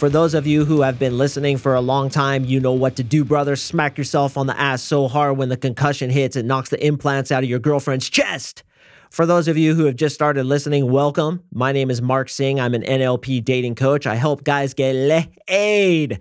For those of you who have been listening for a long time, you know what to do, brother. Smack yourself on the ass so hard when the concussion hits, it knocks the implants out of your girlfriend's chest. For those of you who have just started listening, welcome. My name is Mark Sing. I'm an NLP dating coach. I help guys get laid,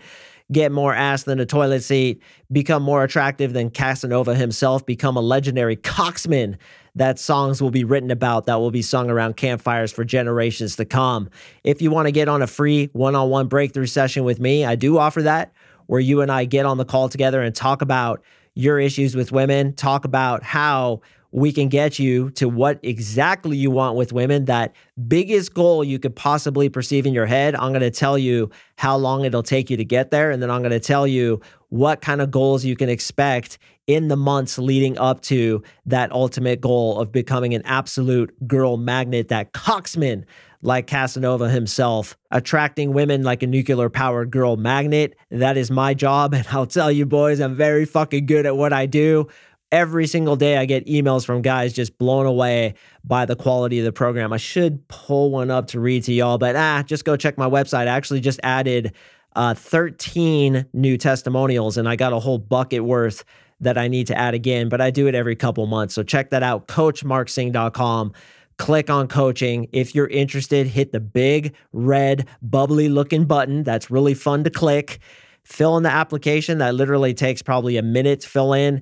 get more ass than a toilet seat, become more attractive than Casanova himself, become a legendary coxman that songs will be written about that will be sung around campfires for generations to come. If you want to get on a free one on one breakthrough session with me, I do offer that where you and I get on the call together and talk about your issues with women, talk about how we can get you to what exactly you want with women, that biggest goal you could possibly perceive in your head. I'm going to tell you how long it'll take you to get there. And then I'm going to tell you what kind of goals you can expect in the months leading up to that ultimate goal of becoming an absolute girl magnet, that coxman like Casanova himself, attracting women like a nuclear powered girl magnet. That is my job. And I'll tell you, boys, I'm very fucking good at what I do. Every single day, I get emails from guys just blown away by the quality of the program. I should pull one up to read to y'all, but ah, just go check my website. I actually just added uh, 13 new testimonials, and I got a whole bucket worth that I need to add again, but I do it every couple months. So check that out, coachmarksing.com. Click on coaching. If you're interested, hit the big red bubbly looking button. That's really fun to click. Fill in the application. That literally takes probably a minute to fill in.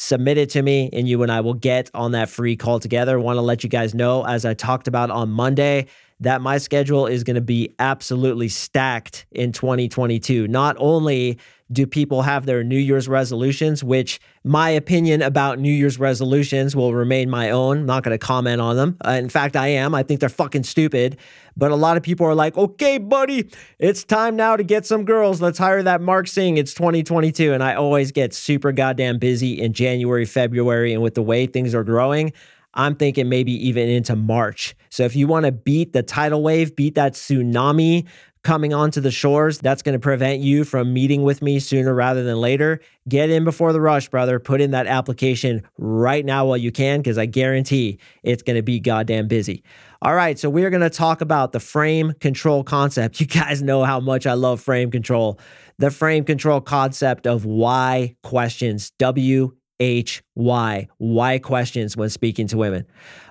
Submit it to me, and you and I will get on that free call together. Want to let you guys know, as I talked about on Monday, that my schedule is going to be absolutely stacked in 2022. Not only do people have their New Year's resolutions, which my opinion about New Year's resolutions will remain my own. I'm not going to comment on them. Uh, in fact, I am. I think they're fucking stupid. But a lot of people are like, okay, buddy, it's time now to get some girls. Let's hire that Mark Sing. It's 2022. And I always get super goddamn busy in January, February. And with the way things are growing, I'm thinking maybe even into March. So if you want to beat the tidal wave, beat that tsunami coming onto the shores, that's going to prevent you from meeting with me sooner rather than later. Get in before the rush, brother. Put in that application right now while you can, because I guarantee it's going to be goddamn busy. All right, so we're going to talk about the frame control concept. You guys know how much I love frame control. The frame control concept of why questions, W H Y. Why questions when speaking to women.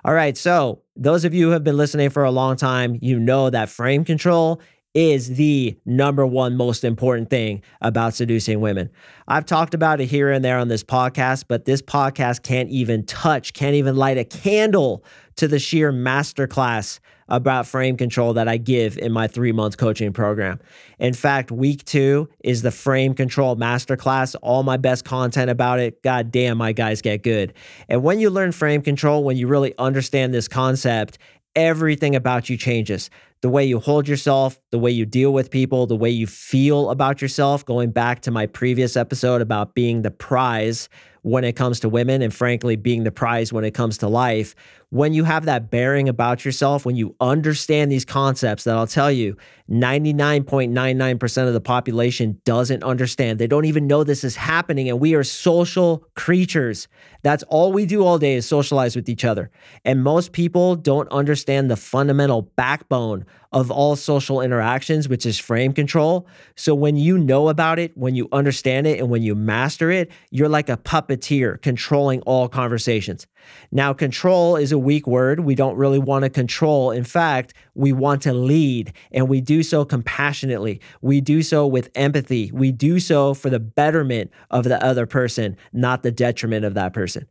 All right. So, those of you who have been listening for a long time, you know that frame control is the number one most important thing about seducing women. I've talked about it here and there on this podcast, but this podcast can't even touch, can't even light a candle to the sheer masterclass about frame control that I give in my three month coaching program. In fact, week two is the frame control masterclass. All my best content about it. God damn, my guys get good. And when you learn frame control, when you really understand this concept, everything about you changes the way you hold yourself, the way you deal with people, the way you feel about yourself. Going back to my previous episode about being the prize when it comes to women, and frankly, being the prize when it comes to life. When you have that bearing about yourself, when you understand these concepts that I'll tell you, 99.99% of the population doesn't understand. They don't even know this is happening. And we are social creatures. That's all we do all day is socialize with each other. And most people don't understand the fundamental backbone of all social interactions, which is frame control. So when you know about it, when you understand it, and when you master it, you're like a puppeteer controlling all conversations. Now, control is a weak word. We don't really want to control. In fact, we want to lead, and we do so compassionately. We do so with empathy. We do so for the betterment of the other person, not the detriment of that person.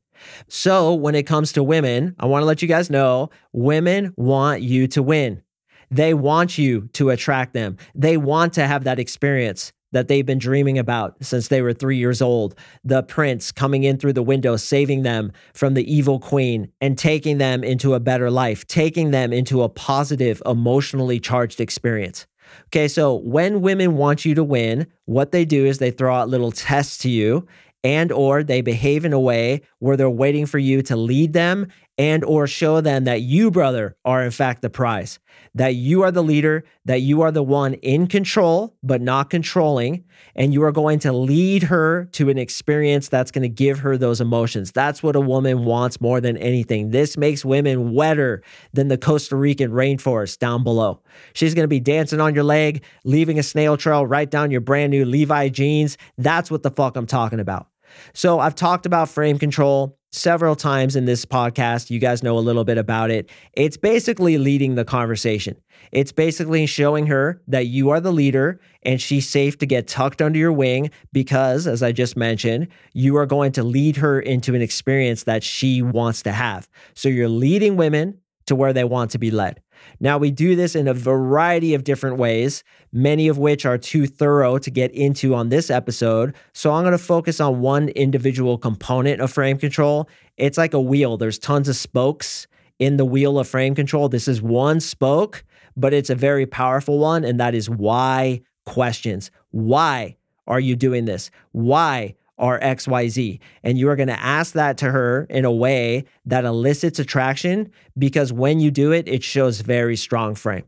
So, when it comes to women, I want to let you guys know women want you to win. They want you to attract them. They want to have that experience that they've been dreaming about since they were three years old. The prince coming in through the window, saving them from the evil queen and taking them into a better life, taking them into a positive, emotionally charged experience. Okay, so when women want you to win, what they do is they throw out little tests to you and or they behave in a way where they're waiting for you to lead them and or show them that you brother are in fact the prize that you are the leader that you are the one in control but not controlling and you are going to lead her to an experience that's going to give her those emotions. That's what a woman wants more than anything. This makes women wetter than the costa rican rainforest down below. She's going to be dancing on your leg leaving a snail trail right down your brand new levi jeans. That's what the fuck i'm talking about. So I've talked about frame control several times in this podcast. You guys know a little bit about it. It's basically leading the conversation. It's basically showing her that you are the leader and she's safe to get tucked under your wing because, as I just mentioned, you are going to lead her into an experience that she wants to have. So you're leading women to where they want to be led. Now, we do this in a variety of different ways, many of which are too thorough to get into on this episode. So, I'm going to focus on one individual component of frame control. It's like a wheel, there's tons of spokes in the wheel of frame control. This is one spoke, but it's a very powerful one, and that is why questions. Why are you doing this? Why are XYZ. And you are going to ask that to her in a way that elicits attraction because when you do it, it shows very strong frame.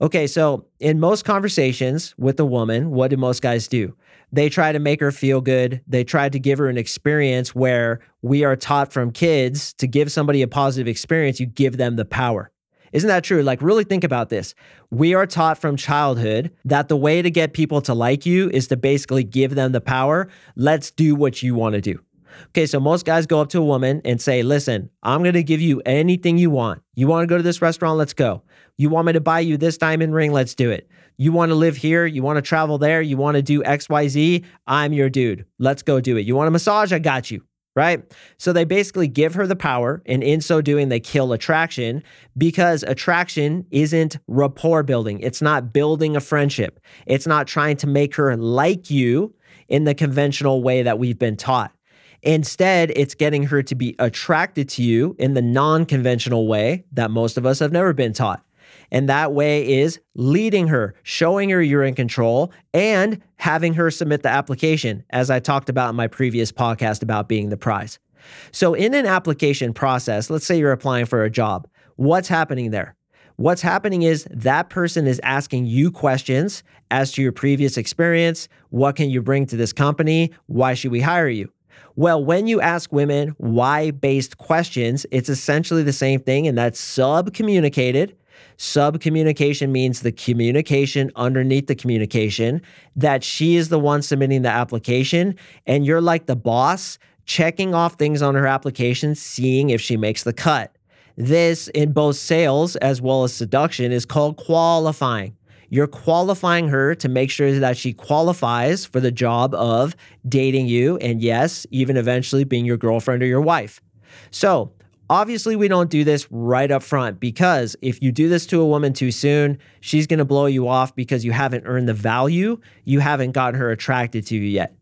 Okay, so in most conversations with a woman, what do most guys do? They try to make her feel good. They try to give her an experience where we are taught from kids to give somebody a positive experience, you give them the power. Isn't that true? Like, really think about this. We are taught from childhood that the way to get people to like you is to basically give them the power. Let's do what you want to do. Okay, so most guys go up to a woman and say, Listen, I'm going to give you anything you want. You want to go to this restaurant? Let's go. You want me to buy you this diamond ring? Let's do it. You want to live here? You want to travel there? You want to do XYZ? I'm your dude. Let's go do it. You want a massage? I got you right? So they basically give her the power, and in so doing, they kill attraction because attraction isn't rapport building. It's not building a friendship. It's not trying to make her like you in the conventional way that we've been taught. Instead, it's getting her to be attracted to you in the non conventional way that most of us have never been taught. And that way is leading her, showing her you're in control, and having her submit the application, as I talked about in my previous podcast about being the prize. So, in an application process, let's say you're applying for a job, what's happening there? What's happening is that person is asking you questions as to your previous experience. What can you bring to this company? Why should we hire you? Well, when you ask women why based questions, it's essentially the same thing, and that's sub communicated Sub communication means the communication underneath the communication, that she is the one submitting the application, and you're like the boss checking off things on her application, seeing if she makes the cut. This, in both sales as well as seduction, is called qualifying. You're qualifying her to make sure that she qualifies for the job of dating you, and yes, even eventually being your girlfriend or your wife. So, Obviously, we don't do this right up front because if you do this to a woman too soon, she's going to blow you off because you haven't earned the value. You haven't gotten her attracted to you yet.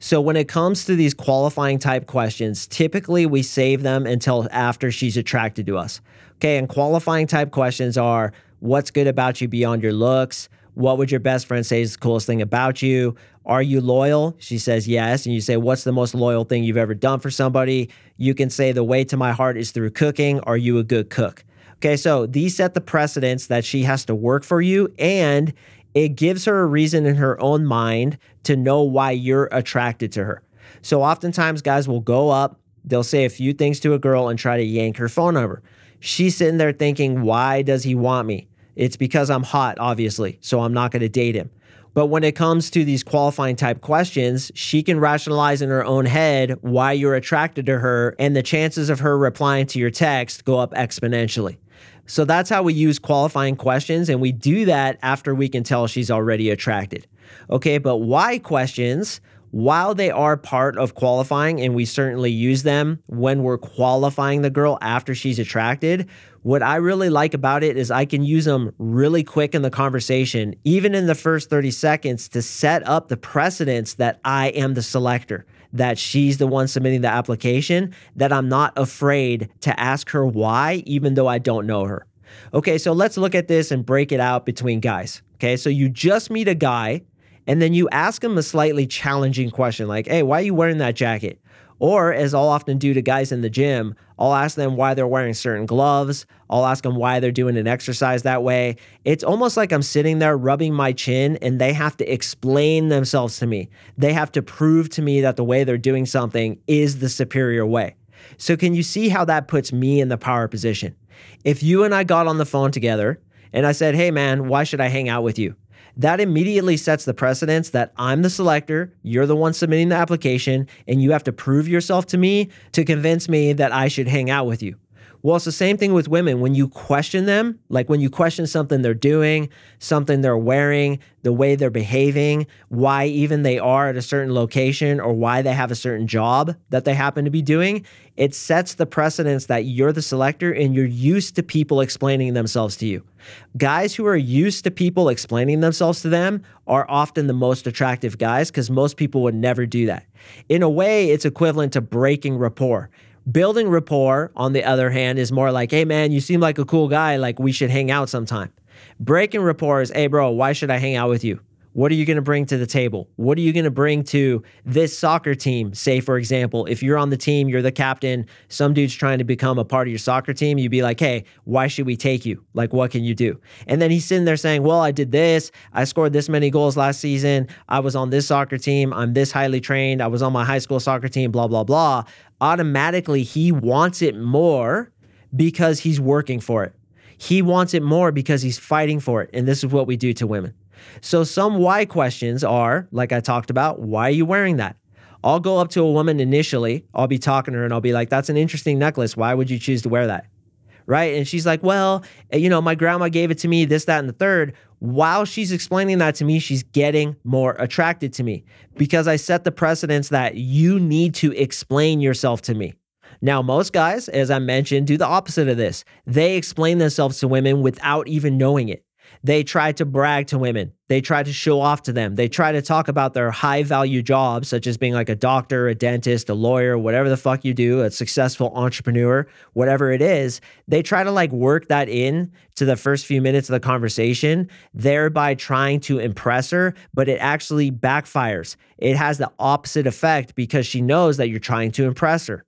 So, when it comes to these qualifying type questions, typically we save them until after she's attracted to us. Okay, and qualifying type questions are what's good about you beyond your looks? What would your best friend say is the coolest thing about you? Are you loyal? She says yes. And you say, What's the most loyal thing you've ever done for somebody? You can say, The way to my heart is through cooking. Are you a good cook? Okay, so these set the precedence that she has to work for you and it gives her a reason in her own mind to know why you're attracted to her. So oftentimes guys will go up, they'll say a few things to a girl and try to yank her phone number. She's sitting there thinking, why does he want me? It's because I'm hot, obviously, so I'm not going to date him. But when it comes to these qualifying type questions, she can rationalize in her own head why you're attracted to her, and the chances of her replying to your text go up exponentially. So that's how we use qualifying questions, and we do that after we can tell she's already attracted. Okay, but why questions? While they are part of qualifying, and we certainly use them when we're qualifying the girl after she's attracted, what I really like about it is I can use them really quick in the conversation, even in the first 30 seconds, to set up the precedence that I am the selector, that she's the one submitting the application, that I'm not afraid to ask her why, even though I don't know her. Okay, so let's look at this and break it out between guys. Okay, so you just meet a guy And then you ask them a slightly challenging question like, hey, why are you wearing that jacket? Or, as I'll often do to guys in the gym, I'll ask them why they're wearing certain gloves. I'll ask them why they're doing an exercise that way. It's almost like I'm sitting there rubbing my chin and they have to explain themselves to me. They have to prove to me that the way they're doing something is the superior way. So, can you see how that puts me in the power position? If you and I got on the phone together and I said, hey man, why should I hang out with you? That immediately sets the precedence that I'm the selector, you're the one submitting the application, and you have to prove yourself to me to convince me that I should hang out with you. Well, it's the same thing with women. When you question them, like when you question something they're doing, something they're wearing, the way they're behaving, why even they are at a certain location or why they have a certain job that they happen to be doing, it sets the precedence that you're the selector and you're used to people explaining themselves to you. Guys who are used to people explaining themselves to them are often the most attractive guys because most people would never do that. In a way, it's equivalent to breaking rapport. Building rapport, on the other hand, is more like, hey man, you seem like a cool guy, like we should hang out sometime. Breaking rapport is, hey bro, why should I hang out with you? What are you going to bring to the table? What are you going to bring to this soccer team? Say, for example, if you're on the team, you're the captain, some dude's trying to become a part of your soccer team, you'd be like, hey, why should we take you? Like, what can you do? And then he's sitting there saying, well, I did this. I scored this many goals last season. I was on this soccer team. I'm this highly trained. I was on my high school soccer team, blah, blah, blah automatically he wants it more because he's working for it. He wants it more because he's fighting for it. And this is what we do to women. So, some why questions are, like I talked about, why are you wearing that? I'll go up to a woman initially, I'll be talking to her and I'll be like, that's an interesting necklace. Why would you choose to wear that? Right. And she's like, well, eh, you know, my grandma gave it to me, this, that, and the third. While she's explaining that to me, she's getting more attracted to me because I set the precedence that you need to explain yourself to me. Now, most guys, as I mentioned, do the opposite of this. They explain themselves to women without even knowing it. They try to brag to women. They try to show off to them. They try to talk about their high value jobs, such as being like a doctor, a dentist, a lawyer, whatever the fuck you do, a successful entrepreneur, whatever it is. They try to like work that in to the first few minutes of the conversation, thereby trying to impress her, but it actually backfires. It has the opposite effect because she knows that you're trying to impress her.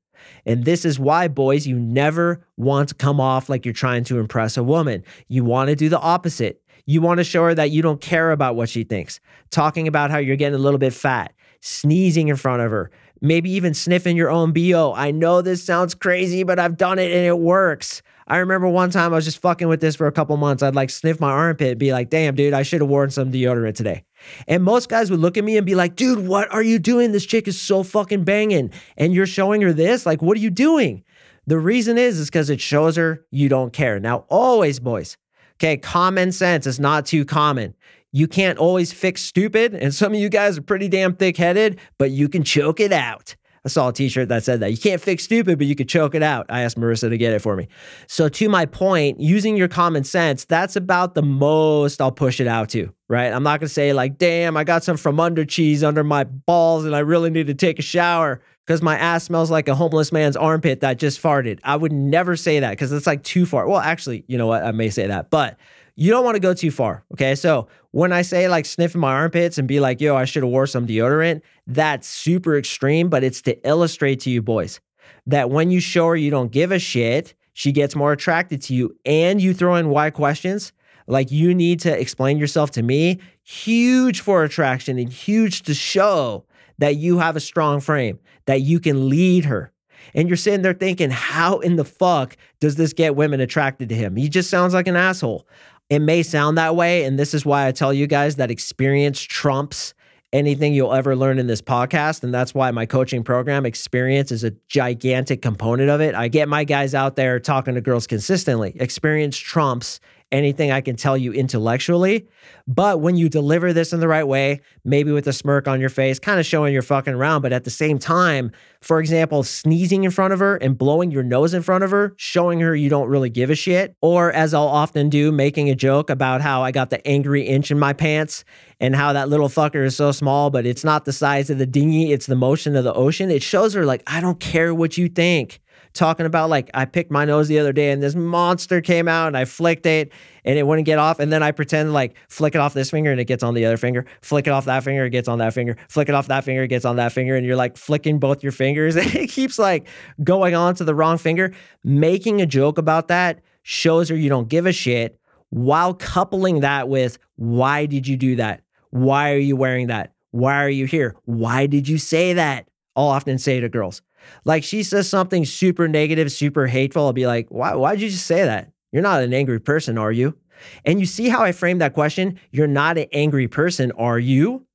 And this is why, boys, you never want to come off like you're trying to impress a woman. You want to do the opposite. You want to show her that you don't care about what she thinks, talking about how you're getting a little bit fat, sneezing in front of her, maybe even sniffing your own BO. I know this sounds crazy, but I've done it and it works. I remember one time I was just fucking with this for a couple months. I'd like sniff my armpit and be like, damn, dude, I should have worn some deodorant today. And most guys would look at me and be like, dude, what are you doing? This chick is so fucking banging. And you're showing her this? Like, what are you doing? The reason is, is because it shows her you don't care. Now, always, boys, okay, common sense is not too common. You can't always fix stupid. And some of you guys are pretty damn thick headed, but you can choke it out. I saw a t-shirt that said that. You can't fix stupid, but you could choke it out. I asked Marissa to get it for me. So to my point, using your common sense, that's about the most I'll push it out to, right? I'm not to say like, "Damn, I got some from under cheese under my balls and I really need to take a shower." because my ass smells like a homeless man's armpit that just farted. I would never say that because it's like too far. Well, actually, you know what? I may say that, but you don't want to go too far. Okay. So when I say like sniffing my armpits and be like, yo, I should have wore some deodorant, that's super extreme, but it's to illustrate to you boys that when you show her you don't give a shit, she gets more attracted to you and you throw in why questions. Like you need to explain yourself to me, huge for attraction and huge to show that you have a strong frame, that you can lead her. And you're sitting there thinking, how in the fuck does this get women attracted to him? He just sounds like an asshole. It may sound that way. And this is why I tell you guys that experience trumps anything you'll ever learn in this podcast. And that's why my coaching program experience is a gigantic component of it. I get my guys out there talking to girls consistently. Experience trumps anything I can tell you intellectually. But when you deliver this in the right way, maybe with a smirk on your face, kind of showing you're fucking around, but at the same time, for example, sneezing in front of her and blowing your nose in front of her, showing her you don't really give a shit. Or as I'll often do, making a joke about how I got the angry inch in my pants and how that little fucker is so small, but it's not the size of the dinghy, it's the motion of the ocean. It shows her, like, I don't care what you think. Talking about like I picked my nose the other day and this monster came out and I flicked it and it wouldn't get off. And then I pretend like flick it off this finger and it gets on the other finger, flick it off that finger, it gets on that finger, flick it off that finger, it gets on that finger. And you're like flicking both your fingers and it keeps like going on to the wrong finger. Making a joke about that shows her you don't give a shit while coupling that with why did you do that? Why are you wearing that? Why are you here? Why did you say that? I'll often say to girls. Like she says something super negative, super hateful. I'll be like, why, why'd you just say that? You're not an angry person, are you? And you see how I frame that question? You're not an angry person, are you?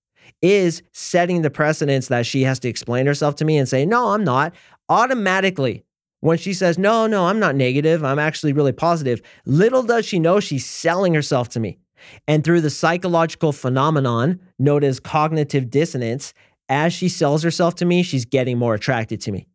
Is setting the precedence that she has to explain herself to me and say, no, I'm not. Automatically, when she says, no, no, I'm not negative, I'm actually really positive, little does she know she's selling herself to me. And through the psychological phenomenon known as cognitive dissonance, as she sells herself to me, she's getting more attracted to me.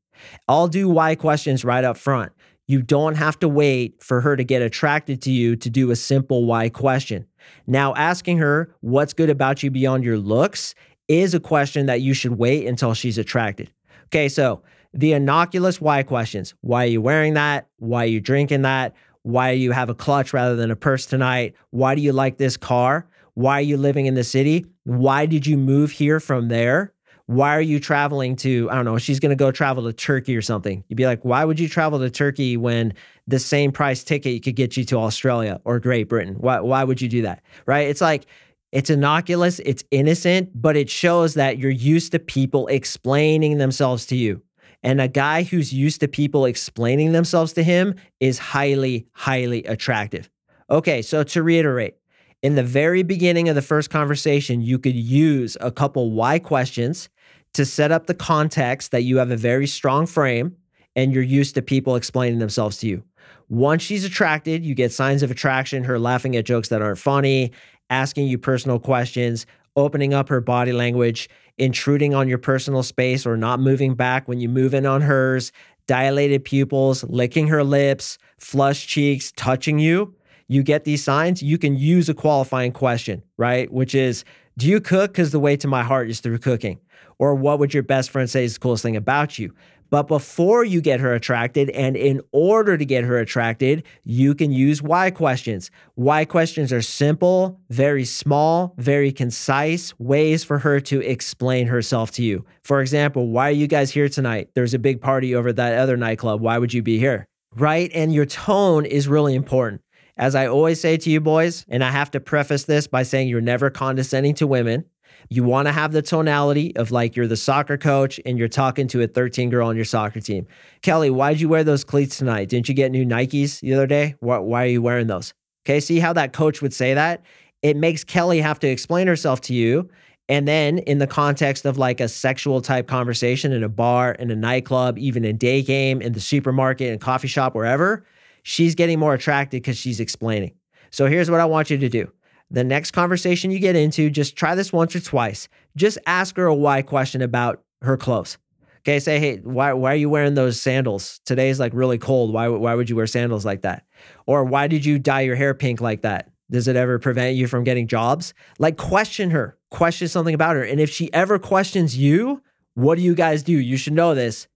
I'll do why questions right up front. You don't have to wait for her to get attracted to you to do a simple why question. Now, asking her what's good about you beyond your looks is a question that you should wait until she's attracted. Okay, so the innocuous why questions. Why are you wearing that? Why are you drinking that? Why do you have a clutch rather than a purse tonight? Why do you like this car? Why are you living in the city? Why did you move here from there? Why are you traveling to, I don't know, she's going to go travel to Turkey or something. You'd be like, why would you travel to Turkey when the same price ticket could get you to Australia or Great Britain? Why, why would you do that? Right? It's like, it's innocuous, it's innocent, but it shows that you're used to people explaining themselves to you. And a guy who's used to people explaining themselves to him is highly, highly attractive. Okay, so to reiterate, in the very beginning of the first conversation, you could use a couple why questions to set up the context that you have a very strong frame and you're used to people explaining themselves to you. Once she's attracted, you get signs of attraction, her laughing at jokes that aren't funny, asking you personal questions, opening up her body language, intruding on your personal space or not moving back when you move in on hers, dilated pupils, licking her lips, flushed cheeks, touching you. You get these signs, you can use a qualifying question, right? Which is, do you cook? Because the way to my heart is through cooking. Or what would your best friend say is the coolest thing about you? But before you get her attracted, and in order to get her attracted, you can use why questions. Why questions are simple, very small, very concise ways for her to explain herself to you. For example, why are you guys here tonight? There's a big party over that other nightclub. Why would you be here? Right? And your tone is really important. As I always say to you boys, and I have to preface this by saying you're never condescending to women. You want to have the tonality of like you're the soccer coach and you're talking to a 13 girl on your soccer team. Kelly, why'd you wear those cleats tonight? Didn't you get new Nikes the other day? Why, why are you wearing those? Okay, see how that coach would say that? It makes Kelly have to explain herself to you. And then in the context of like a sexual type conversation in a bar, in a nightclub, even in day game, in the supermarket, in coffee shop, wherever, she's getting more attracted because she's explaining. So here's what I want you to do the next conversation you get into, just try this once or twice. Just ask her a why question about her clothes. Okay, say, hey, why, why are you wearing those sandals? Today's like really cold. Why, why would you wear sandals like that? Or why did you dye your hair pink like that? Does it ever prevent you from getting jobs? Like, question her, question something about her. And if she ever questions you, what do you guys do? You should know this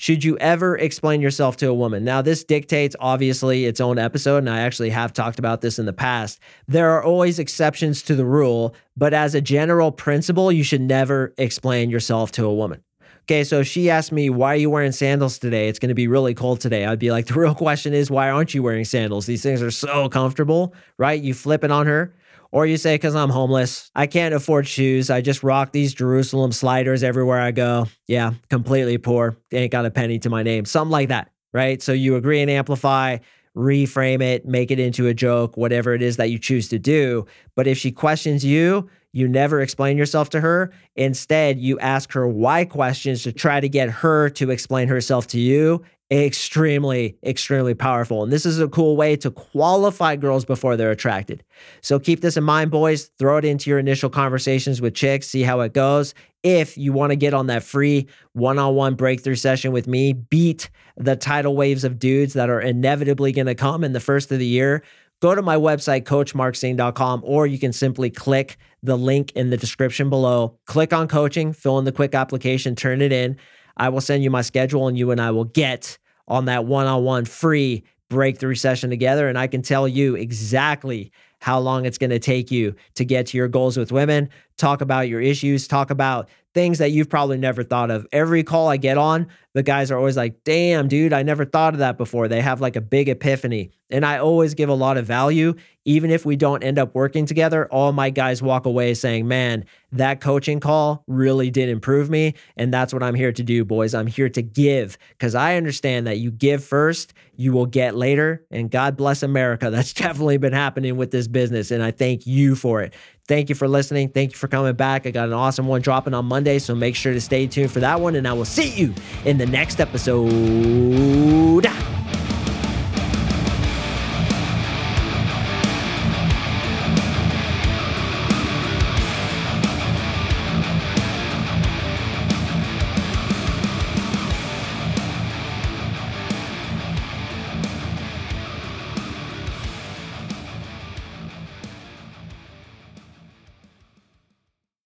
should you ever explain yourself to a woman? Now, this dictates obviously its own episode, and I actually have talked about this in the past. There are always exceptions to the rule, but as a general principle, you should never explain yourself to a woman. Okay, so she asked me, Why are you wearing sandals today? It's to be really cold today. I'd be like, The real question is, Why aren't you wearing sandals? These things are so comfortable, right? You flip it on her. Or you say, because I'm homeless, I can't afford shoes. I just rock these Jerusalem sliders everywhere I go. Yeah, completely poor. Ain't got a penny to my name. Something like that, right? So you agree and amplify, reframe it, make it into a joke, whatever it is that you choose to do. But if she questions you, you never explain yourself to her. Instead, you ask her why questions to try to get her to explain herself to you extremely, extremely powerful. And this is a cool way to qualify girls before they're attracted. So keep this in mind, boys. Throw it into your initial conversations with chicks, see how it goes. If you want to get on that free one on one breakthrough session with me, beat the tidal waves of dudes that are inevitably going to come in the first of the year. Go to my website, coachmarksing.com, or you can simply click the link in the description below. Click on coaching, fill in the quick application, turn it in. I will send you my schedule and you and I will get on that one on one free breakthrough session together. And I can tell you exactly how long it's going to take you to get to your goals with women, talk about your issues, talk about things that you've probably never thought of. Every call I get on, the guys are always like, damn, dude, I never thought of that before. They have like a big epiphany. And I always give a lot of value. Even if we don't end up working together, all my guys walk away saying, man, that coaching call really did improve me. And that's what I'm here to do, boys. I'm here to give because I understand that you give first, you will get later. And God bless America. That's definitely been happening with this business. And I thank you for it. Thank you for listening. Thank you for coming back. I got an awesome one dropping on Monday, so make sure to stay tuned for that one. And I will see you in the next episode.